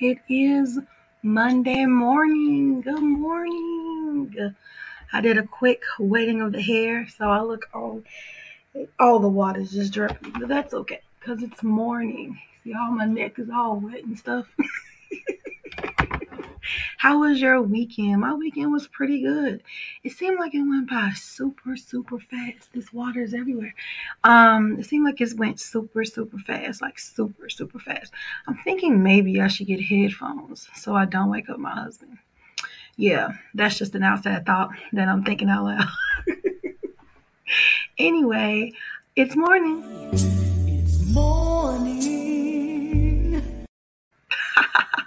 It is Monday morning. Good morning. I did a quick wetting of the hair, so I look all all the water's just dripping, but that's okay because it's morning. See, all my neck is all wet and stuff. How was your weekend? My weekend was pretty good. It seemed like it went by super, super fast. This water is everywhere. Um, it seemed like it went super, super fast, like super, super fast. I'm thinking maybe I should get headphones so I don't wake up my husband. Yeah, that's just an outside thought that I'm thinking out loud. anyway, it's morning. It's morning.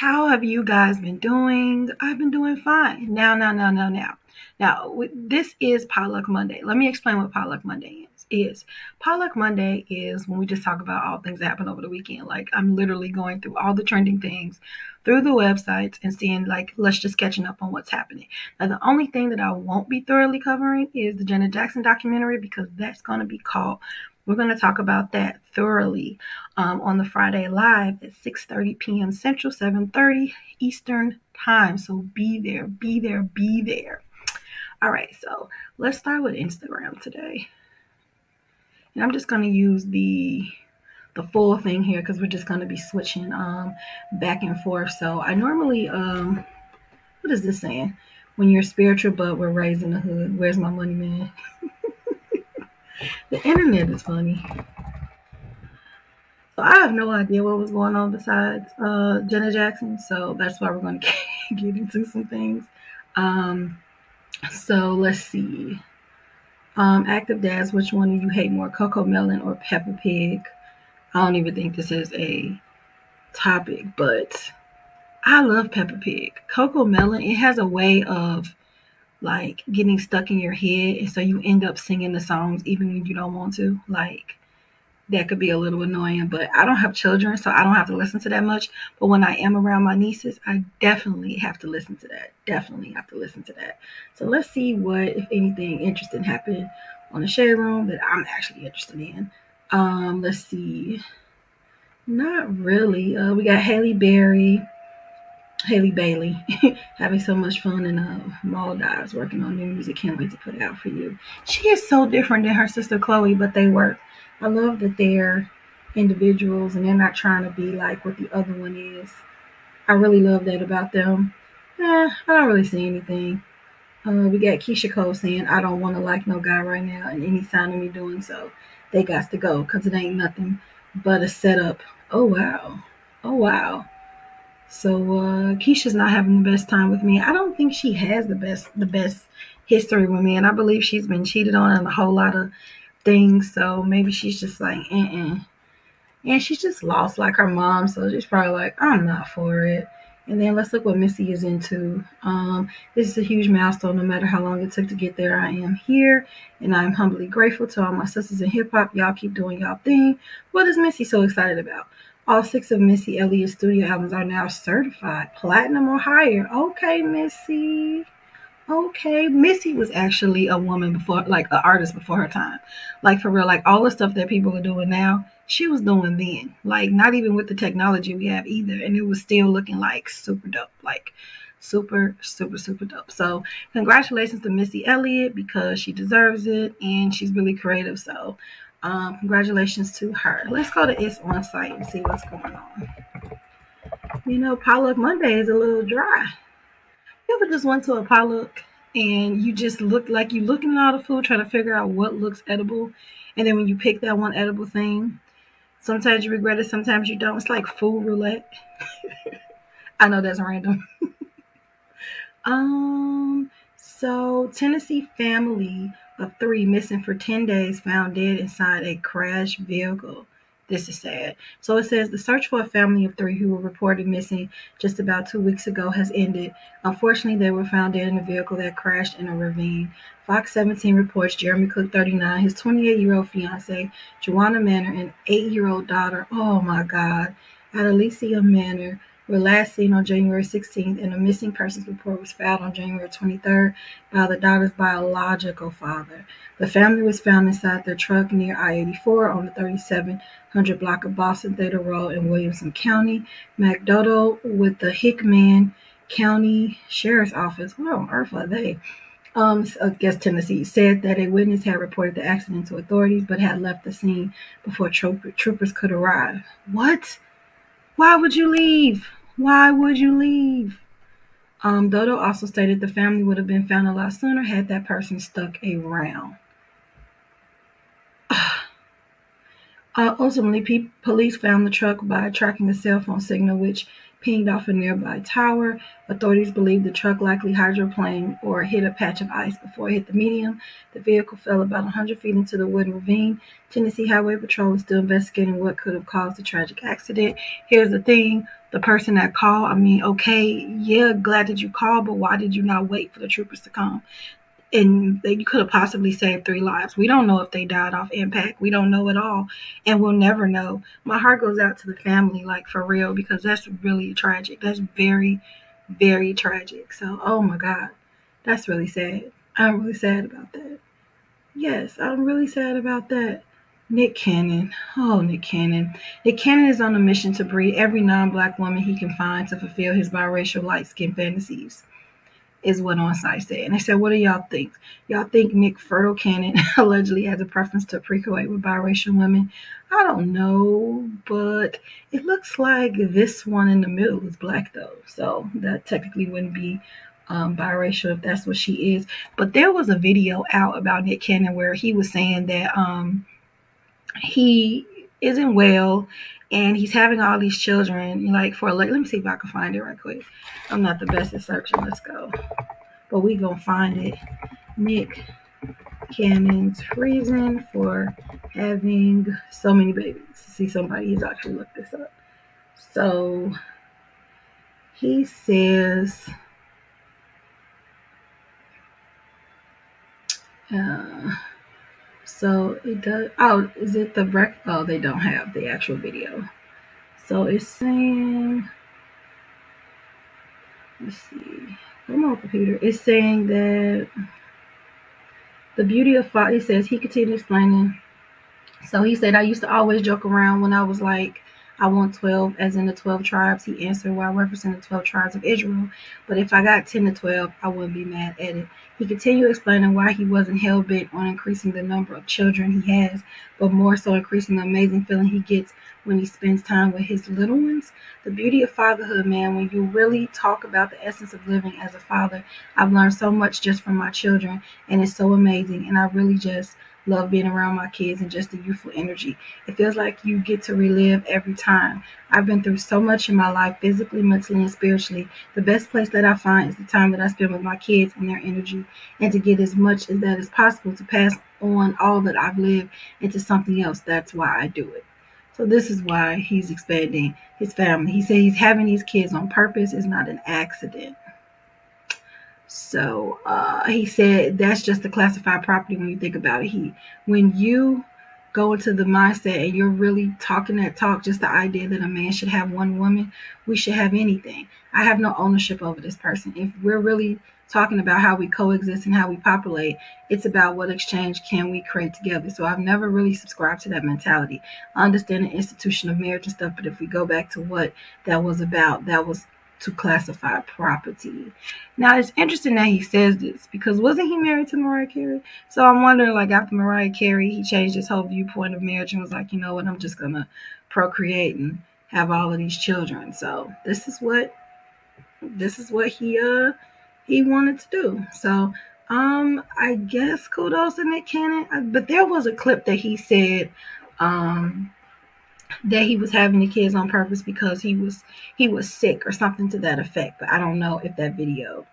How have you guys been doing? I've been doing fine. Now, now, now, now, now. Now, this is Potluck Monday. Let me explain what Potluck Monday is. Is Potluck Monday is when we just talk about all things that happened over the weekend. Like I'm literally going through all the trending things through the websites and seeing like let's just catching up on what's happening. Now the only thing that I won't be thoroughly covering is the Janet Jackson documentary because that's going to be called we're going to talk about that thoroughly um, on the Friday Live at 6:30 p.m. Central, 7:30 Eastern Time. So be there, be there, be there. All right, so let's start with Instagram today. And I'm just going to use the the full thing here because we're just going to be switching um, back and forth. So I normally, um, what is this saying? When you're spiritual, but we're raising the hood. Where's my money, man? The internet is funny. So I have no idea what was going on besides uh, Janet Jackson. So that's why we're going to get into some things. Um, so let's see. Um, active dads, which one do you hate more, CoComelon or Peppa Pig? I don't even think this is a topic, but I love Peppa Pig. CoComelon, it has a way of like getting stuck in your head and so you end up singing the songs even when you don't want to. Like that could be a little annoying but i don't have children so i don't have to listen to that much. But when i am around my nieces i definitely have to listen to that. Definitely have to listen to that. So let's see what if anything interesting happened on the shade room that i'm actually interested in. Um let's see. Not really. Uh, we got Halle Berry Halle Bailey having so much fun in uh, Maldives working on new music. Can't wait to put it out for you. She is so different than her sister Chloe, but they work. I love that they're individuals and they're not trying to be like what the other one is. I really love that about them. Eh, I don't really see anything. Uh, we got Keyshia Cole saying, I don't want to like no guy right now, and any sign of me doing so, they got to go because it ain't nothing but a setup. Oh, wow. Oh, wow. So uh, Keyshia's not having the best time with me. I don't think she has the best the best history with me, and I believe she's been cheated on and a whole lot of things. So maybe she's just like, uh-uh. And she's just lost like her mom, so she's probably like, I'm not for it. And then let's look what Missy is into. Um, this is a huge milestone. No matter how long it took to get there, I am here, and I'm humbly grateful to all my sisters in hip hop. Y'all keep doing y'all thing. What is Missy so excited about? All six of Missy Elliott's studio albums are now certified platinum or higher. Okay, Missy. Okay, Missy was actually a woman before, like an artist before her time. Like for real, like all the stuff that people are doing now, she was doing then. Like not even with the technology we have either, and it was still looking like super dope. Like super, super, super dope. So congratulations to Missy Elliott because she deserves it and she's really creative. So um, congratulations to her. Let's go to its on site and see what's going on. You know, Potluck Monday is a little dry. You ever just went to a potluck and you just look like you looking at all the food, trying to figure out what looks edible, and then when you pick that one edible thing, sometimes you regret it, sometimes you don't. It's like food roulette. I know that's random. um, so Tennessee family of three missing for 10 days found dead inside a crashed vehicle. This is sad. So it says the search for a family of three who were reported missing just about two weeks ago has ended. Unfortunately, they were found dead in a vehicle that crashed in a ravine. Fox 17 reports Jeremy Cook, 39, his 28 year old fiance, Joanna Manor, and 8 year old daughter, oh my God, at Alicia Manor, were last seen on January 16th, and a missing persons report was filed on January 23rd by the daughter's biological father. The family was found inside their truck near I 84 on the 3700 block of Boston Theater Road in Williamson County. McDonough with the Hickman County Sheriff's Office. What on earth are they? Um, I guess Tennessee said that a witness had reported the accident to authorities but had left the scene before troopers could arrive. What? Why would you leave? Why would you leave? Um, Dodo also stated the family would have been found a lot sooner had that person stuck around. Uh, ultimately, pe- police found the truck by tracking a cell phone signal, which pinged off a nearby tower. Authorities believe the truck likely hydroplaned or hit a patch of ice before it hit the median. The vehicle fell about 100 feet into the wooden ravine. Tennessee Highway Patrol is still investigating what could have caused the tragic accident. Here's the thing the person that called, I mean, okay, yeah, glad that you called, but why did you not wait for the troopers to come? and they could have possibly saved three lives. We don't know if they died off impact. We don't know at all, and we'll never know. My heart goes out to the family, like for real, because that's really tragic. That's very, very tragic. So, oh my God, that's really sad. I'm really sad about that. Yes, I'm really sad about that. Nick Cannon. Oh, Nick Cannon. Nick Cannon is on a mission to breed every non black woman he can find to fulfill his biracial light skin fantasies is what on site said. And they said, What do y'all think? Y'all think Nick Fertile Cannon allegedly has a preference to pre-coit with biracial women? I don't know, but it looks like this one in the middle is black though. So that technically wouldn't be um, biracial if that's what she is. But there was a video out about Nick Cannon where he was saying that um, he isn't well and he's having all these children like for like let me see if i can find it right quick. I'm not the best at searching let's go. But we gonna find it. Nick cannon's reason for having so many babies. See somebody he's actually looked this up. So he says uh, so it does. Oh, is it the break? Oh, they don't have the actual video. So it's saying. Let's see. Come on, computer. It's saying that the beauty of father. It says he continued explaining. So he said, I used to always joke around when I was like I want 12, as in the 12 tribes. He answered, Well, I represent the 12 tribes of Israel. But if I got 10 to 12, I wouldn't be mad at it. He continued explaining why he wasn't hell bent on increasing the number of children he has, but more so increasing the amazing feeling he gets when he spends time with his little ones. The beauty of fatherhood, man, when you really talk about the essence of living as a father, I've learned so much just from my children, and it's so amazing. And I really just love being around my kids and just the youthful energy. It feels like you get to relive every time. I've been through so much in my life, physically, mentally, and spiritually. The best place that I find is the time that I spend with my kids and their energy, and to get as much as that is possible to pass on all that I've lived into something else. That's why I do it. So this is why he's expanding his family. He said he's having these kids on purpose. It's not an accident. So uh, he said that's just a classified property when you think about it. He when you go into the mindset and you're really talking that talk, just the idea that a man should have one woman, we should have anything. I have no ownership over this person. If we're really talking about how we coexist and how we populate, it's about what exchange can we create together. So I've never really subscribed to that mentality. I understand the institution of marriage and stuff, but if we go back to what that was about, that was to classify property. Now it's interesting that he says this because wasn't he married to Mariah Carey? So I'm wondering, like after Mariah Carey, he changed his whole viewpoint of marriage and was like, you know what, I'm just gonna procreate and have all of these children. So this is what this is what he uh he wanted to do. So um I guess kudos to Nick Cannon. But there was a clip that he said um that he was having the kids on purpose because he was he was sick or something to that effect. But I don't know if that video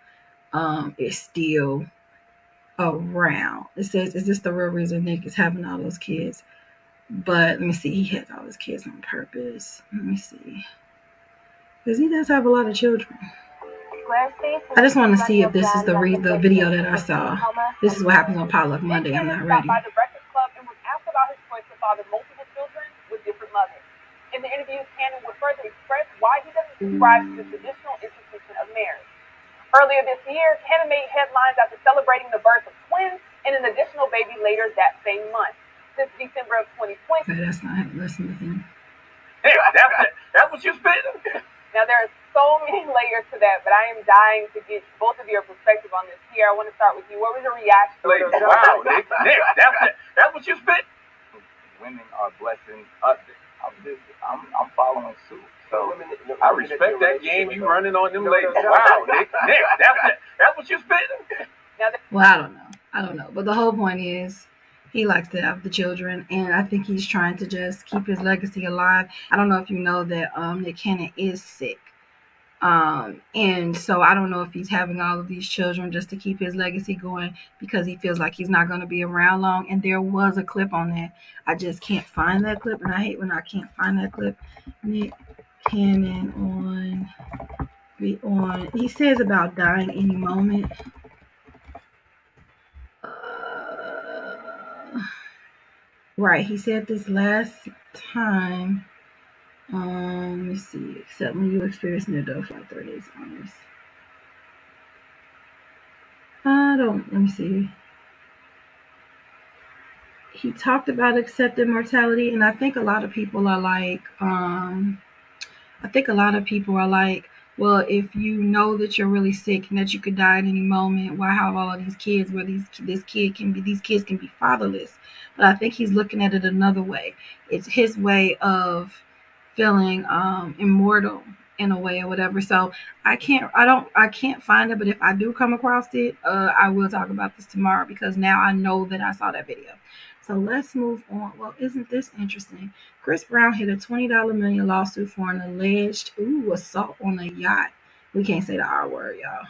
um is still around. It says, is this the real reason Nick is having all those kids? But let me see, he has all his kids on purpose. Let me see. Because he does have a lot of children. I just want to see if this is the re- the video that I saw. This is what happens on Potluck Monday. I'm not ready. The interview, Cannon would further express why he doesn't subscribe to the traditional institution of marriage. Earlier this year, Cannon made headlines after celebrating the birth of twins and an additional baby later that same month. Since December of 2020. Okay, that's not listen to him. Hey, that's, that's what you're spitting? Now, there are so many layers to that, but I am dying to get both of your perspective on this. Here, I want to start with you. What was your reaction? Like, wow, Nick, Nick, that's, that's what you spit? Women are blessing us. I'm, just, I'm, I'm following suit. So I respect that game you running on them ladies. Wow, Nick, Nick, that's, that's what you're spitting? Well, I don't know. I don't know. But the whole point is he likes to have the children and I think he's trying to just keep his legacy alive. I don't know if you know that um Nick Cannon is sick. Um, and so I don't know if he's having all of these children just to keep his legacy going because he feels like he's not going to be around long. And there was a clip on that. I just can't find that clip, and I hate when I can't find that clip. Nick Cannon on be on. He says about dying any moment. Uh, right, he said this last time. Um, let me see. Except when you experience near death like 30 days honors. I don't. Let me see. He talked about accepted mortality, and I think a lot of people are like, um, I think a lot of people are like, well, if you know that you're really sick and that you could die at any moment, why have all of these kids where these this kid can be these kids can be fatherless? But I think he's looking at it another way. It's his way of feeling um, immortal in a way or whatever. So I can't, I don't, I can't find it. But if I do come across it, uh, I will talk about this tomorrow because now I know that I saw that video. So let's move on. Well, isn't this interesting? Chris Brown hit a $20 million lawsuit for an alleged ooh assault on a yacht. We can't say the R word, y'all.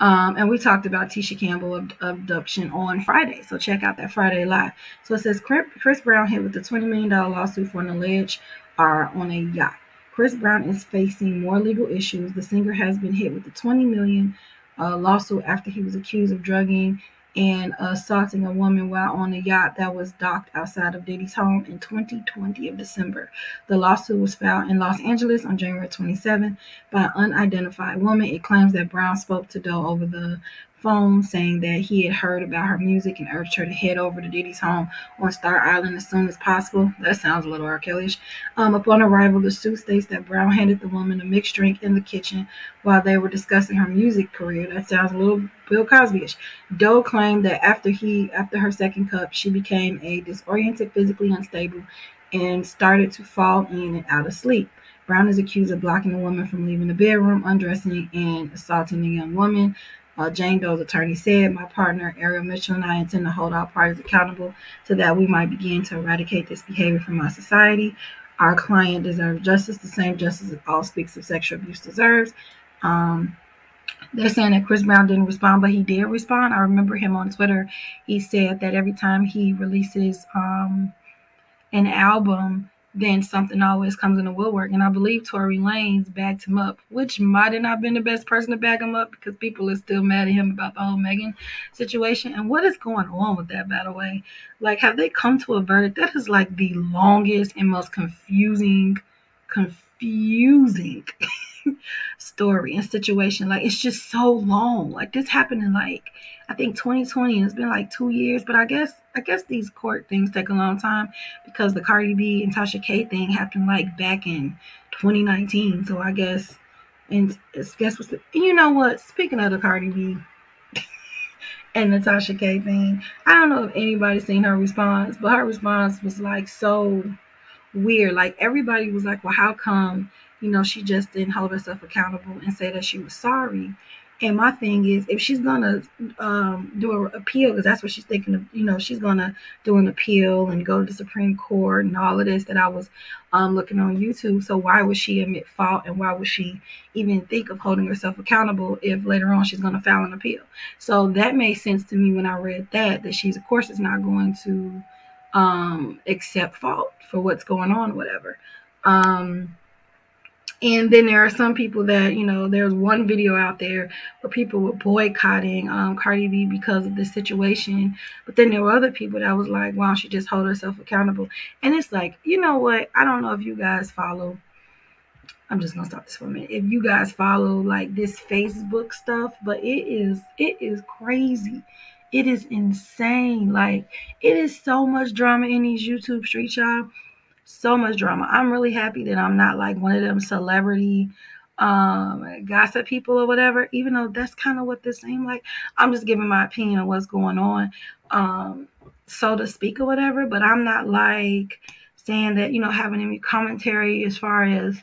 Um, and we talked about Tisha Campbell ab- abduction on Friday. So check out that Friday live. So it says Chris Brown hit with a $20 million lawsuit for an alleged are on a yacht. Chris Brown is facing more legal issues. The singer has been hit with a 20 million uh, lawsuit after he was accused of drugging and assaulting a woman while on a yacht that was docked outside of Diddy's home in 2020 of December. The lawsuit was filed in Los Angeles on January 27 by an unidentified woman. It claims that Brown spoke to Doe over the phone saying that he had heard about her music and urged her to head over to Diddy's home on Star Island as soon as possible. That sounds a little R. Kellyish. Um, upon arrival, the suit states that Brown handed the woman a mixed drink in the kitchen while they were discussing her music career. That sounds a little Bill Cosby-ish. Doe claimed that after he, after her second cup, she became a disoriented, physically unstable, and started to fall in and out of sleep. Brown is accused of blocking the woman from leaving the bedroom, undressing, and assaulting the young woman. Uh, Jane Doe's attorney said, My partner, Ariel Mitchell, and I intend to hold all parties accountable so that we might begin to eradicate this behavior from our society. Our client deserves justice, the same justice that all speaks of sexual abuse deserves. Um, they're saying that Chris Brown didn't respond, but he did respond. I remember him on Twitter. He said that every time he releases um, an album, then something always comes in the woodwork. And I believe Tory Lanez backed him up, which might have not been the best person to back him up because people are still mad at him about the whole Megan situation. And what is going on with that, by the way? Like, have they come to a verdict? That is like the longest and most confusing, confusing story and situation. Like, it's just so long. Like, this happened in like, I think 2020, and it's been like two years. But I guess I guess these court things take a long time because the Cardi B and Tasha K thing happened like back in 2019. So I guess and guess what's the, you know what? Speaking of the Cardi B and Natasha K thing, I don't know if anybody's seen her response, but her response was like so weird. Like everybody was like, "Well, how come?" You know, she just didn't hold herself accountable and say that she was sorry. And my thing is, if she's gonna um, do an appeal, because that's what she's thinking of, you know, she's gonna do an appeal and go to the Supreme Court and all of this that I was um, looking on YouTube. So why would she admit fault and why would she even think of holding herself accountable if later on she's gonna file an appeal? So that made sense to me when I read that that she's of course is not going to um, accept fault for what's going on, whatever. Um, and then there are some people that you know there's one video out there where people were boycotting um, cardi b because of this situation. But then there were other people that was like why don't she just hold herself accountable? And it's like you know what? I don't know if you guys follow i'm just gonna stop this for a minute. If you guys follow like this facebook stuff but it is it is crazy. It is insane. Like it is so much drama in these youtube streets y'all so much drama. I'm really happy that I'm not like one of them celebrity um gossip people or whatever, even though that's kind of what this seemed like. I'm just giving my opinion of what's going on, um, so to speak or whatever, but I'm not like saying that, you know, having any commentary as far as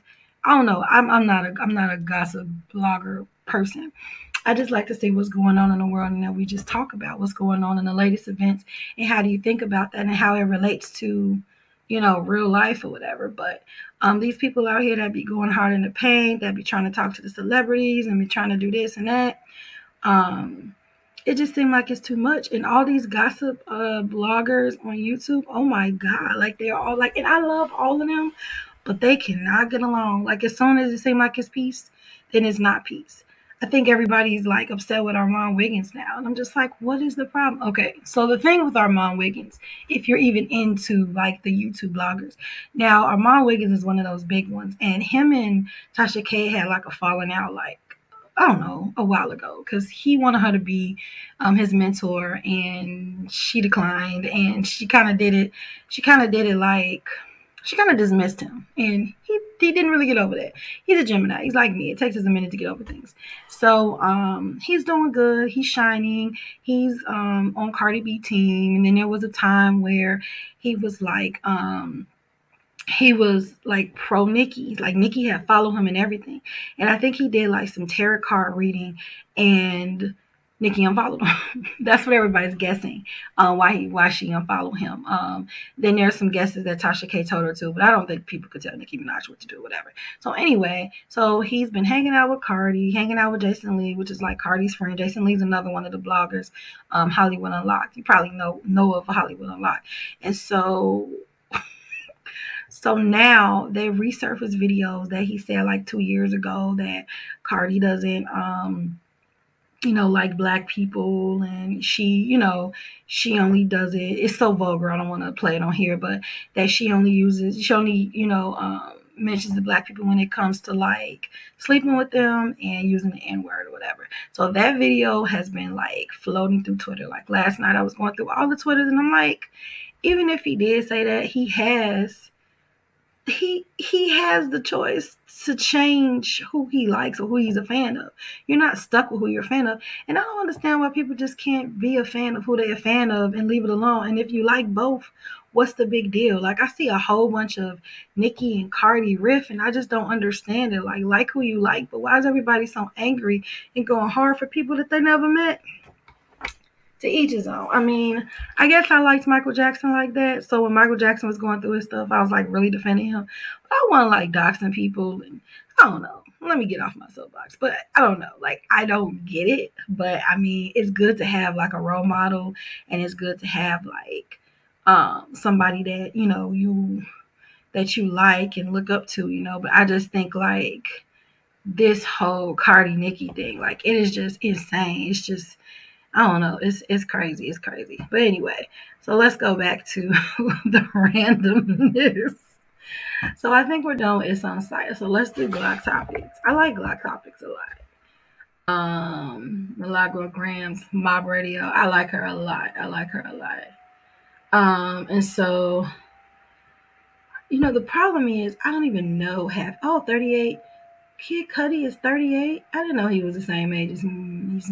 I don't know. I'm I'm not a I'm not a gossip blogger person. I just like to see what's going on in the world and that we just talk about what's going on in the latest events and how do you think about that and how it relates to you know, real life or whatever. But um, these people out here that be going hard in the paint, that be trying to talk to the celebrities and be trying to do this and that, um, it just seemed like it's too much. And all these gossip uh, bloggers on YouTube, oh my God, like they're all like, and I love all of them, but they cannot get along. Like as soon as it seems like it's peace, then it's not peace. I think everybody's like upset with Armand Wiggins now. And I'm just like, what is the problem? Okay, so the thing with Armand Wiggins, if you're even into like the YouTube bloggers, now Armand Wiggins is one of those big ones. And him and Tasha K had like a falling out like I don't know, a while ago because he wanted her to be um, his mentor and she declined and she kind of did it. She kind of did it like she kind of dismissed him and he, he didn't really get over that he's a gemini he's like me it takes us a minute to get over things so um, he's doing good he's shining he's um, on cardi b team and then there was a time where he was like um, he was like pro Nicki. Like Nicki had followed him and everything. And I think he did like some tarot card reading and Nicki unfollowed him. That's what everybody's guessing. Uh, why he why she unfollowed him. Um, then there's some guesses that Tasha K told her to, but I don't think people could tell Nicki Minaj what to do, whatever. So anyway, so he's been hanging out with Cardi, hanging out with Jason Lee, which is like Cardi's friend. Jason Lee's another one of the bloggers, um, Hollywood Unlocked. You probably know know of Hollywood Unlocked. And so so now they resurfaced videos that he said like two years ago that Cardi doesn't um you know, like black people, and she, you know, she only does it. It's so vulgar. I don't want to play it on here, but that she only uses, she only, you know, um, mentions the black people when it comes to like sleeping with them and using the N word or whatever. So that video has been like floating through Twitter. Like last night, I was going through all the Twitters, and I'm like, even if he did say that, he has he he has the choice to change who he likes or who he's a fan of. You're not stuck with who you're a fan of. And I don't understand why people just can't be a fan of who they're a fan of and leave it alone. And if you like both, what's the big deal? Like I see a whole bunch of Nicki and Cardi riff and I just don't understand it. Like like who you like, but why is everybody so angry and going hard for people that they never met? To each his own. I mean, I guess I liked Michael Jackson like that. So when Michael Jackson was going through his stuff, I was like really defending him. But I wasn't like doxing people and I don't know. Let me get off my soapbox. But I don't know. Like I don't get it. But I mean, it's good to have like a role model and it's good to have like um somebody that, you know, you that you like and look up to, you know. But I just think like this whole Cardi Nicki thing, like it is just insane. It's just I don't know. It's it's crazy. It's crazy. But anyway, so let's go back to the randomness. So I think we're done with It's on site. So let's do Glock topics. I like Glock topics a lot. Um, Milagro Grams, Mob Radio. I like her a lot. I like her a lot. Um, and so, you know, the problem is I don't even know half. Oh, 38. Kid Cudi is 38. I didn't know he was the same age as me. He's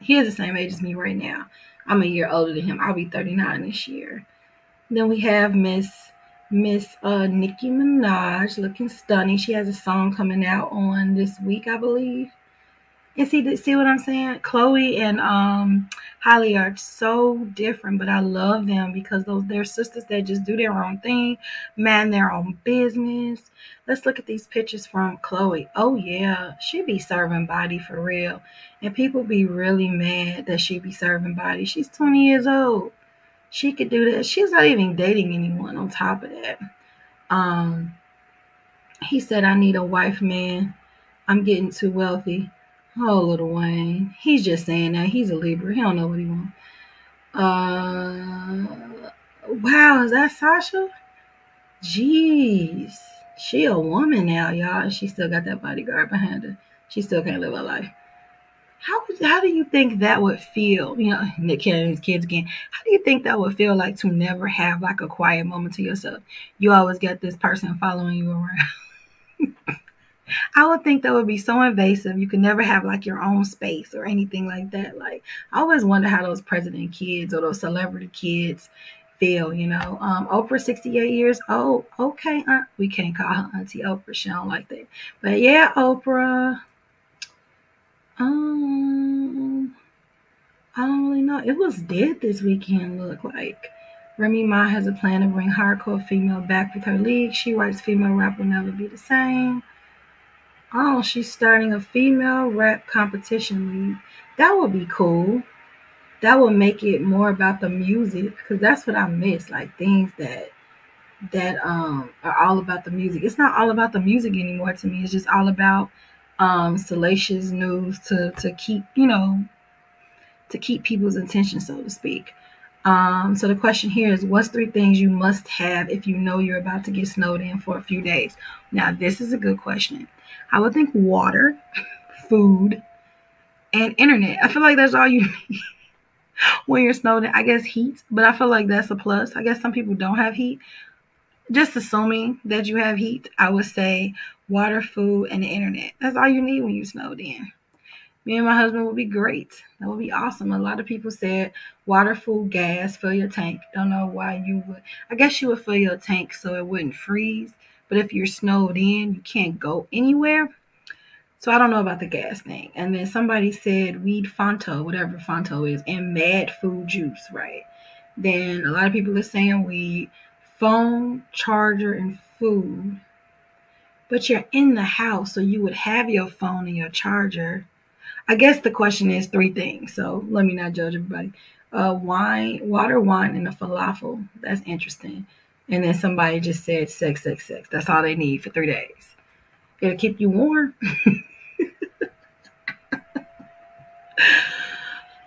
he is the same age as me right now. I'm a year older than him. I'll be 39 this year. Then we have Miss Miss uh, Nicki Minaj looking stunning. She has a song coming out on this week, I believe. And see, see what I'm saying? Chloe and um, Halle are so different, but I love them because those they're sisters that just do their own thing, man, their own business. Let's look at these pictures from Chloe. Oh yeah, she be serving body for real, and people be really mad that she be serving body. She's 20 years old. She could do that. She's not even dating anyone. On top of that, um, He said, I need a wife, man. I'm getting too wealthy. Oh, Lil Wayne. He's just saying that. He's a Libra. He don't know what he wants. Uh, wow, is that Sasha? Jeez. She a woman now, y'all, and she still got that bodyguard behind her. She still can't live her life. How how do you think that would feel? You know, Nick Cannon's kids again. How do you think that would feel like to never have like a quiet moment to yourself? You always get this person following you around. I would think that would be so invasive. You could never have like your own space or anything like that. Like I always wonder how those president kids or those celebrity kids feel, you know. Um, Oprah, 68 years old. Okay, uh, we can't call her Auntie Oprah. She don't like that. But yeah, Oprah. Um, I don't really know. It was dead this weekend, look like. Remy Ma has a plan to bring hardcore female back with her league. She writes female rap will never be the same. Oh, she's starting a female rap competition league. That would be cool. That would make it more about the music because that's what I miss. Like things that that um are all about the music. It's not all about the music anymore to me. It's just all about um salacious news to to keep, you know, to keep people's attention, so to speak. Um, so the question here is what's three things you must have if you know you're about to get snowed in for a few days? Now, this is a good question. I would think water, food, and internet. I feel like that's all you need when you're snowed in. I guess heat, but I feel like that's a plus. I guess some people don't have heat. Just assuming that you have heat, I would say water, food, and the internet. That's all you need when you're snowed in me and my husband would be great. That would be awesome. A lot of people said water, food, gas, fill your tank. Don't know why you would. I guess you would fill your tank so it wouldn't freeze. But if you're snowed in, you can't go anywhere. So I don't know about the gas thing. And then somebody said weed Fonto, whatever Fonto is, and mad food juice, right? Then a lot of people are saying weed, phone, charger, and food. But you're in the house, so you would have your phone and your charger I guess the question is three things. So let me not judge everybody. Uh, wine, water, wine, and a falafel. That's interesting. And then somebody just said sex, sex, sex. That's all they need for three days. It'll keep you warm.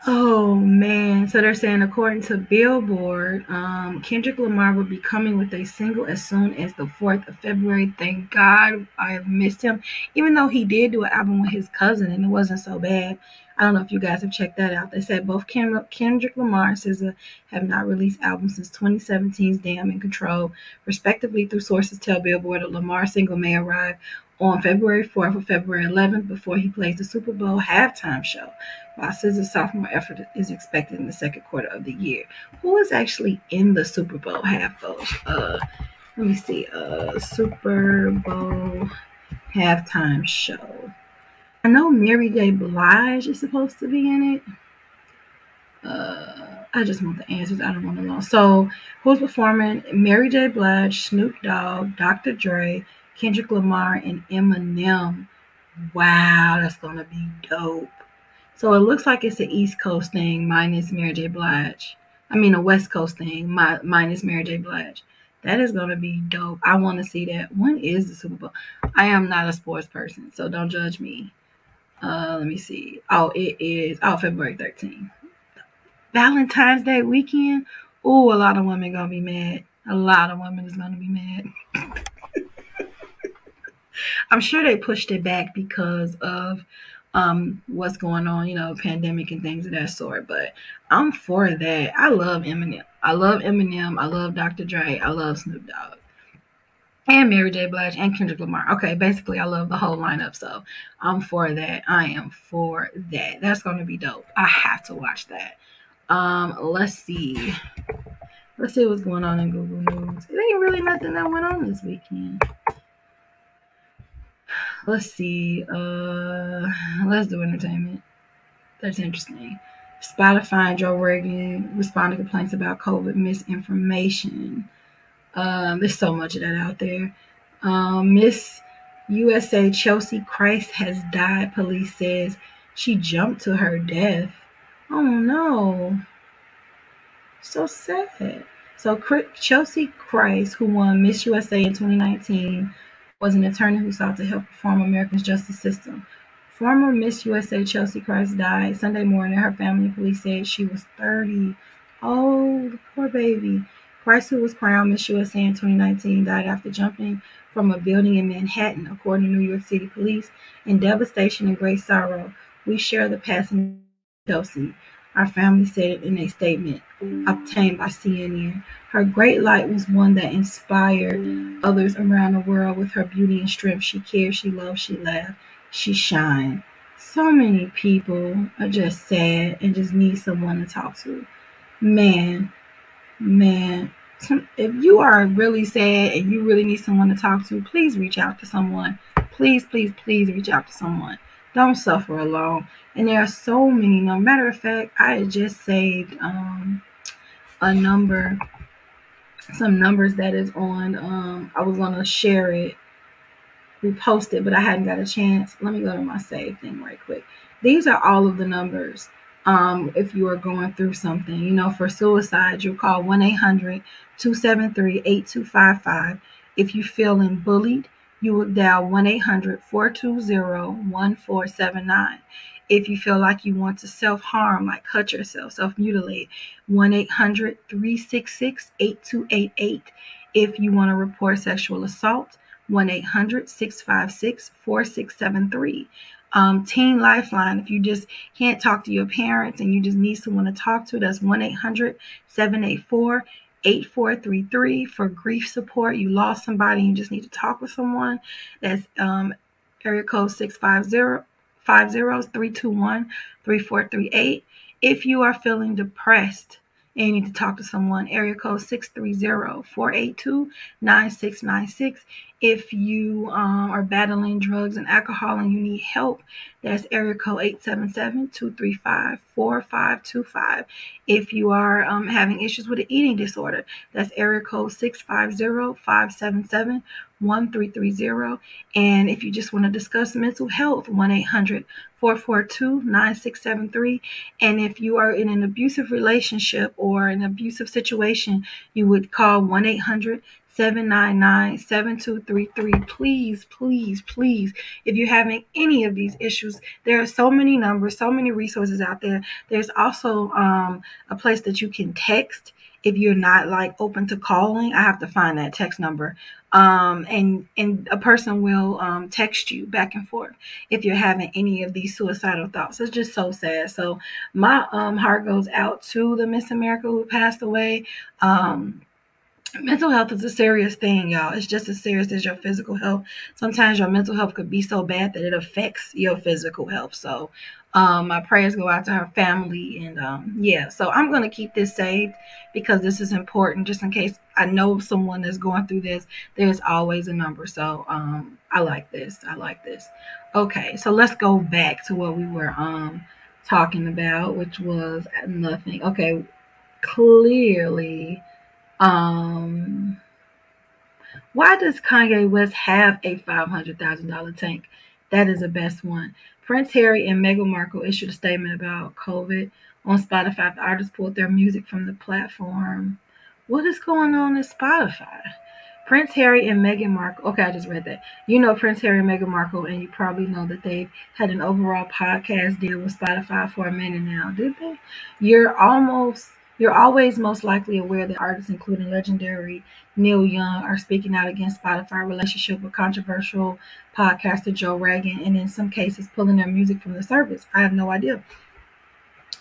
Oh man! So they're saying, according to Billboard, um, Kendrick Lamar will be coming with a single as soon as the fourth of February. Thank God I have missed him, even though he did do an album with his cousin and it wasn't so bad. I don't know if you guys have checked that out. They said both Kendrick Lamar and SZA have not released albums since 2017's Damn in Ctrl, respectively. Through sources tell Billboard, that Lamar single may arrive on February 4th or February 11th before he plays the Super Bowl halftime show, while SZA's sophomore effort is expected in the second quarter of the year. Who is actually in the Super Bowl half Uh, let me see. Uh, Super Bowl halftime show. I know Mary J. Blige is supposed to be in it. Uh, I just want the answers. I don't want to know. So, who's performing? Mary J. Blige, Snoop Dogg, Dr. Dre, Kendrick Lamar, and Eminem. Wow, that's gonna be dope. So it looks like it's an East Coast thing minus Mary J. Blige. I mean a West Coast thing my, minus Mary J. Blige. That is gonna be dope. I want to see that. When is the Super Bowl? I am not a sports person, so don't judge me. Uh, let me see. Oh, it is. Oh, February 13th. Valentine's Day weekend. Oh, a lot of women gonna be mad. A lot of women is gonna be mad. I'm sure they pushed it back because of um what's going on, you know, pandemic and things of that sort. But I'm for that. I love Eminem. I love Eminem. I love Dr. Dre. I love Snoop Dogg. And Mary J. Blige and Kendrick Lamar. Okay, basically I love the whole lineup. So I'm for that. I am for that. That's gonna be dope. I have to watch that. Um, let's see. Let's see what's going on in Google News. It ain't really nothing that went on this weekend let's see. Uh, let's do entertainment. That's interesting. Spotify and Joe Rogan respond to complaints about COVID misinformation. Um, there's so much of that out there. Um, Miss USA Chelsea Kryst has died. Police says she jumped to her death. Oh no. So sad. So Chelsea Kryst, who won Miss USA in 2019, was an attorney who sought to help reform America's justice system. Former Miss USA Chelsea Kryst died Sunday morning. Her family and police said she was 30. Oh, poor baby. Kryst, who was crowned Miss USA in 2019, died after jumping from a building in Manhattan, according to New York City police. In devastation and great sorrow, we share the passing of Chelsea. Our family said in a statement obtained by CNN. Her great light was one that inspired others around the world with her beauty and strength. She cared, she loved, she laughed, she shined. So many people are just sad and just need someone to talk to. Man, man, if you are really sad and you really need someone to talk to, please reach out to someone. Please, please, please reach out to someone. Don't suffer alone. And there are so many. No matter of fact, I just saved um, a number, some numbers that is on. Um, I was gonna share it, repost it, but I hadn't got a chance. Let me go to my save thing right quick. These are all of the numbers. Um, if you are going through something, you know, for suicide, you call 1 800 273 8255. If you're feeling bullied, you would dial 1 800 420 1479. If you feel like you want to self harm, like cut yourself, self mutilate, 1 800 366 8288. If you want to report sexual assault, 1 800 656 4673. Um, Teen Lifeline, if you just can't talk to your parents and you just need someone to talk to, that's 1 800 784 8433 for grief support. You lost somebody, and you just need to talk with someone. That's um, area code 650 321 3438. If you are feeling depressed and you need to talk to someone, area code 630 482 9696. If you um, are battling drugs and alcohol and you need help, that's area code 877-235-4525. If you are um, having issues with an eating disorder, that's area code 650-577-1330. And if you just want to discuss mental health, 1-800-442-9673. And if you are in an abusive relationship or an abusive situation, you would call 1-800 799 7233. Please, please, please, if you're having any of these issues, there are so many numbers, so many resources out there. There's also um, a place that you can text if you're not like open to calling. I have to find that text number. Um, and and a person will um, text you back and forth if you're having any of these suicidal thoughts. It's just so sad. So my um, heart goes out to the Miss America who passed away. Um, mental health is a serious thing, y'all. It's just as serious as your physical health. Sometimes your mental health could be so bad that it affects your physical health. So, um, my prayers go out to her family, and um, yeah. So I'm gonna keep this saved because this is important, just in case I know someone that's going through this. There's always a number. So, um, I like this. I like this. Okay, so let's go back to what we were um talking about, which was nothing. Okay, clearly um, why does Kanye West have a $500,000 tank? That is the best one. Prince Harry and Meghan Markle issued a statement about COVID on Spotify. The artists pulled their music from the platform. What is going on in Spotify? Prince Harry and Meghan Markle. Okay, I just read that. You know Prince Harry and Meghan Markle, and you probably know that they've had an overall podcast deal with Spotify for a minute now, did they? You're almost you're always most likely aware that artists, including legendary Neil Young, are speaking out against Spotify relationship with controversial podcaster Joe Rogan, and in some cases pulling their music from the service. I have no idea.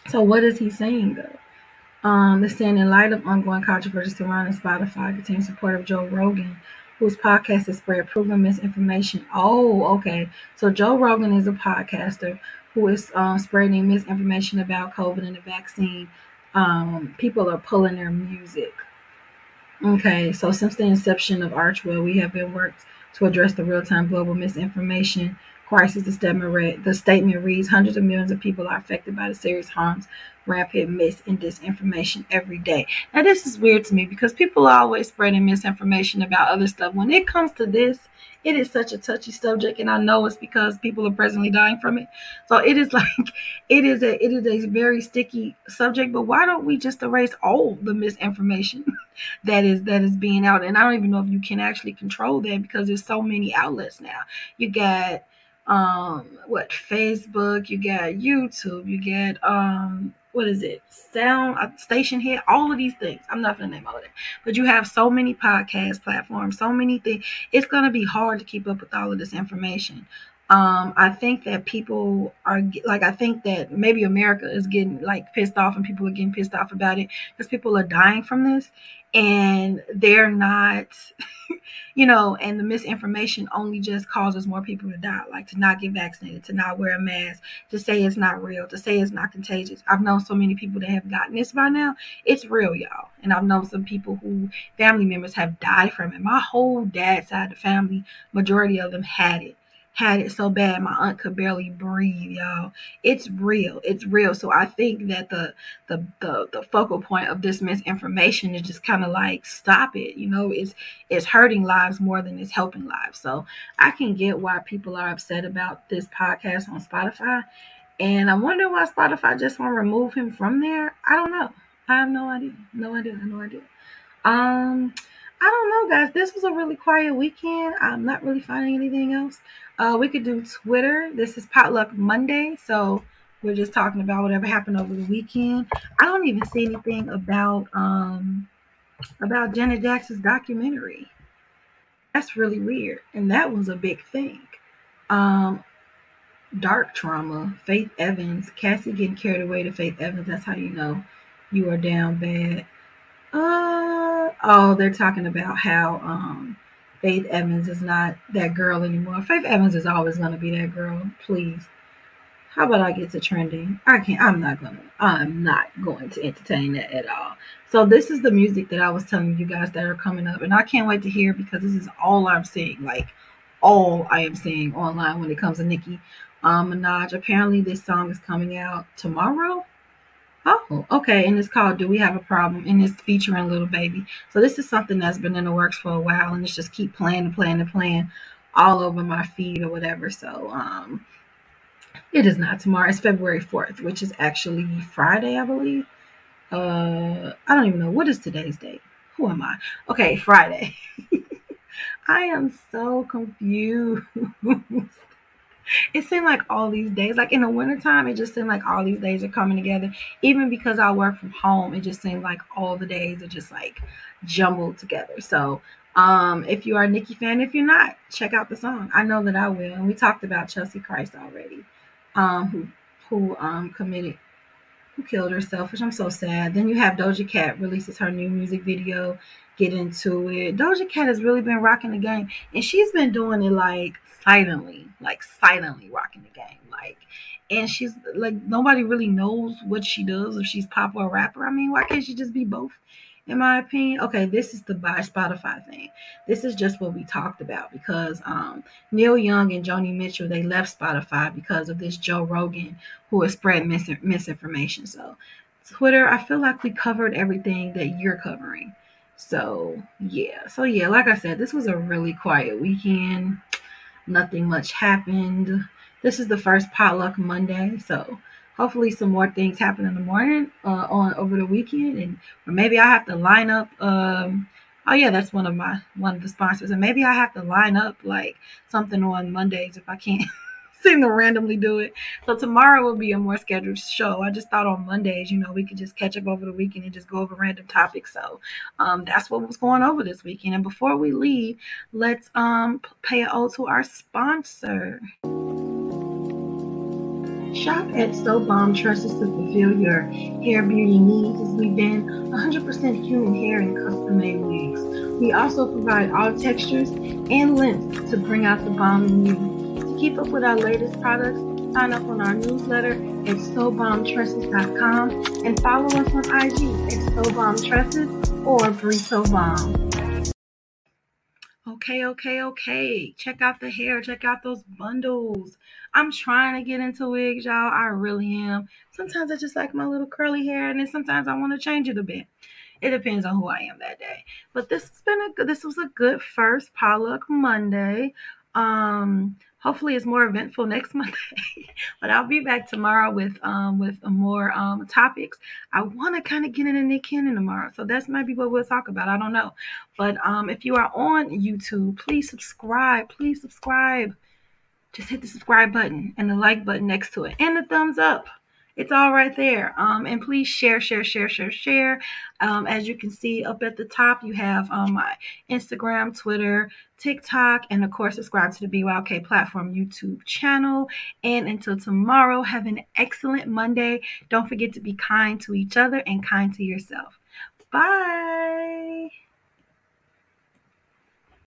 So what is he saying though? Um, they're in light of ongoing controversy surrounding Spotify, continued support of Joe Rogan, whose podcast has spread proven misinformation. Oh, okay. So Joe Rogan is a podcaster who is um, spreading misinformation about COVID and the vaccine um, people are pulling their music. Okay, so since the inception of Archewell, we have been worked to address the real-time global misinformation crisis. The statement, read, the statement reads Hundreds of millions of people are affected by the serious harms, rampant mis and disinformation every day. Now, this is weird to me because people are always spreading misinformation about other stuff. When it comes to this, it is such a touchy subject, and I know it's because people are presently dying from it. So it is like it is a it is a very sticky subject. But why don't we just erase all the misinformation that is that is being out? And I don't even know if you can actually control that because there's so many outlets now. You got um what Facebook, you got YouTube, you get um what is it? Sound uh, station Stationhead all of these things. I'm not gonna name all of that but you have so many podcast platforms so many things. It's gonna be hard to keep up with all of this information um, I think that people are like, I think that maybe America is getting like pissed off and people are getting pissed off about it because people are dying from this and they're not, you know, and the misinformation only just causes more people to die, like to not get vaccinated, to not wear a mask, to say it's not real, to say it's not contagious. I've known so many people that have gotten this by now. It's real, y'all. And I've known some people who family members have died from it. My whole dad's side of the family, majority of them had it had it so bad my aunt could barely breathe y'all. It's real. It's real. So i think that the the the, the focal point of this misinformation is just kind of like stop it you know? It's it's hurting lives more than it's helping lives. So i can get why people are upset about this podcast on spotify and i wonder why spotify just want to remove him from there? I don't know. I have no idea. No idea. No idea. Um I don't know, guys. This was a really quiet weekend. I'm not really finding anything else. Uh, we could do Twitter. This is Potluck Monday, so we're just talking about whatever happened over the weekend. I don't even see anything about um about Janet Jackson's documentary. That's really weird, and that was a big thing. Um, dark trauma. Faith Evans, Cassie getting carried away to Faith Evans. That's how you know you are down bad. Uh oh, they're talking about how um Faith Evans is not that girl anymore. Faith Evans is always gonna be that girl. Please. How about I get to trending? I can't. I'm not gonna. I'm not going to entertain that at all. So this is the music that I was telling you guys that are coming up, and I can't wait to hear because this is all I'm seeing. Like all I am seeing online when it comes to Nicki um, Minaj. Apparently, this song is coming out tomorrow. Oh, okay. And it's called Do We Have a Problem? And it's featuring Lil Baby. So this is something that's been in the works for a while and it's just keep playing and playing and playing all over my feed or whatever. So um it is not tomorrow. It's February 4th, which is actually Friday, I believe. Uh I don't even know what is today's date. Who am I? Okay, Friday. I am so confused it seemed like all these days, like in the wintertime, it just seemed like all these days are coming together. Even because I work from home, it just seemed like all the days are just like jumbled together. So um, if you are a Nicki fan, if you're not, check out the song. I know that I will. And we talked about Cheslie Kryst already, um, who who um committed who killed herself, which I'm so sad. Then you have Doja Cat releases her new music video, get into it. Doja Cat has really been rocking the game, and she's been doing it like silently, like silently rocking the game. Like, and she's like nobody really knows what she does if she's pop or rapper. I mean, why can't she just be both? In my opinion, okay, this is the bye Spotify thing. This is just what we talked about because um, Neil Young and Joni Mitchell they left Spotify because of this Joe Rogan who has spread mis- misinformation. So Twitter, I feel like we covered everything that you're covering. So yeah, so yeah, like I said, this was a really quiet weekend nothing much happened. This is the first potluck Monday, so hopefully some more things happen in the morning uh, on over the weekend, and or maybe I have to line up. Um, oh yeah, that's one of my one of the sponsors, and maybe I have to line up like something on Mondays if I can't. seem to randomly do it. So tomorrow will be a more scheduled show. I just thought on Mondays, you know, we could just catch up over the weekend and just go over random topics. So um, that's what was going over this weekend. And before we leave, let's um, pay a ode to our sponsor. Shop at So Bomb Tresses to fulfill your hair beauty needs as we bend 100% human hair in custom made wigs. We also provide all textures and lengths to bring out the bomb in you keep up with our latest products, sign up on our newsletter at SoBombTresses.com and follow us on IG at SoBombTresses or Brito Bomb. Okay, okay, okay. Check out the hair. Check out those bundles. I'm trying to get into wigs, y'all. I really am. Sometimes I just like my little curly hair, and then sometimes I want to change it a bit. It depends on who I am that day. But this has been a good. This was a good first Potluck Monday. Um, hopefully it's more eventful next Monday. but I'll be back tomorrow with um with more um topics. I want to kind of get into Nick Cannon tomorrow, so that's maybe what we'll talk about. I don't know, but um if you are on YouTube, please subscribe. Please subscribe. Just hit the subscribe button and the like button next to it, and the thumbs up. It's all right there. Um, and please share, share, share, share, share. Um, as you can see up at the top, you have um, my Instagram, Twitter, TikTok, and of course, subscribe to the BYOK platform YouTube channel. And until tomorrow, have an excellent Monday. Don't forget to be kind to each other and kind to yourself. Bye.